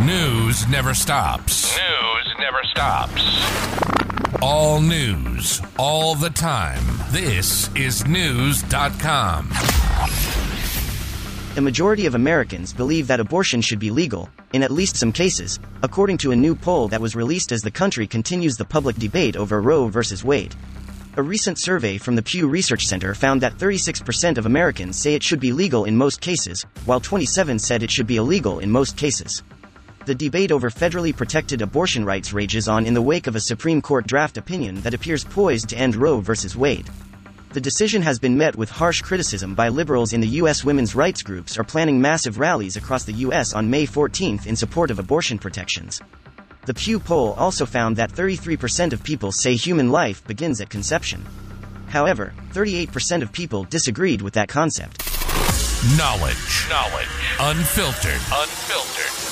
News never stops. News never stops. All news, all the time. This is Knewz.com. The majority of Americans believe that abortion should be legal, in at least some cases, according to a new poll that was released as the country continues the public debate over Roe v. Wade. A recent survey from the Pew Research Center found that 36% of Americans say it should be legal in most cases, while 27 said it should be illegal in most cases. The debate over federally protected abortion rights rages on in the wake of a Supreme Court draft opinion that appears poised to end Roe v. Wade. The decision has been met with harsh criticism by liberals in the U.S. women's rights groups are planning massive rallies across the U.S. on May 14 in support of abortion protections. The Pew poll also found that 33% of people say human life begins at conception. However, 38% of people disagreed with that concept. Knowledge. Knowledge. Unfiltered. Unfiltered.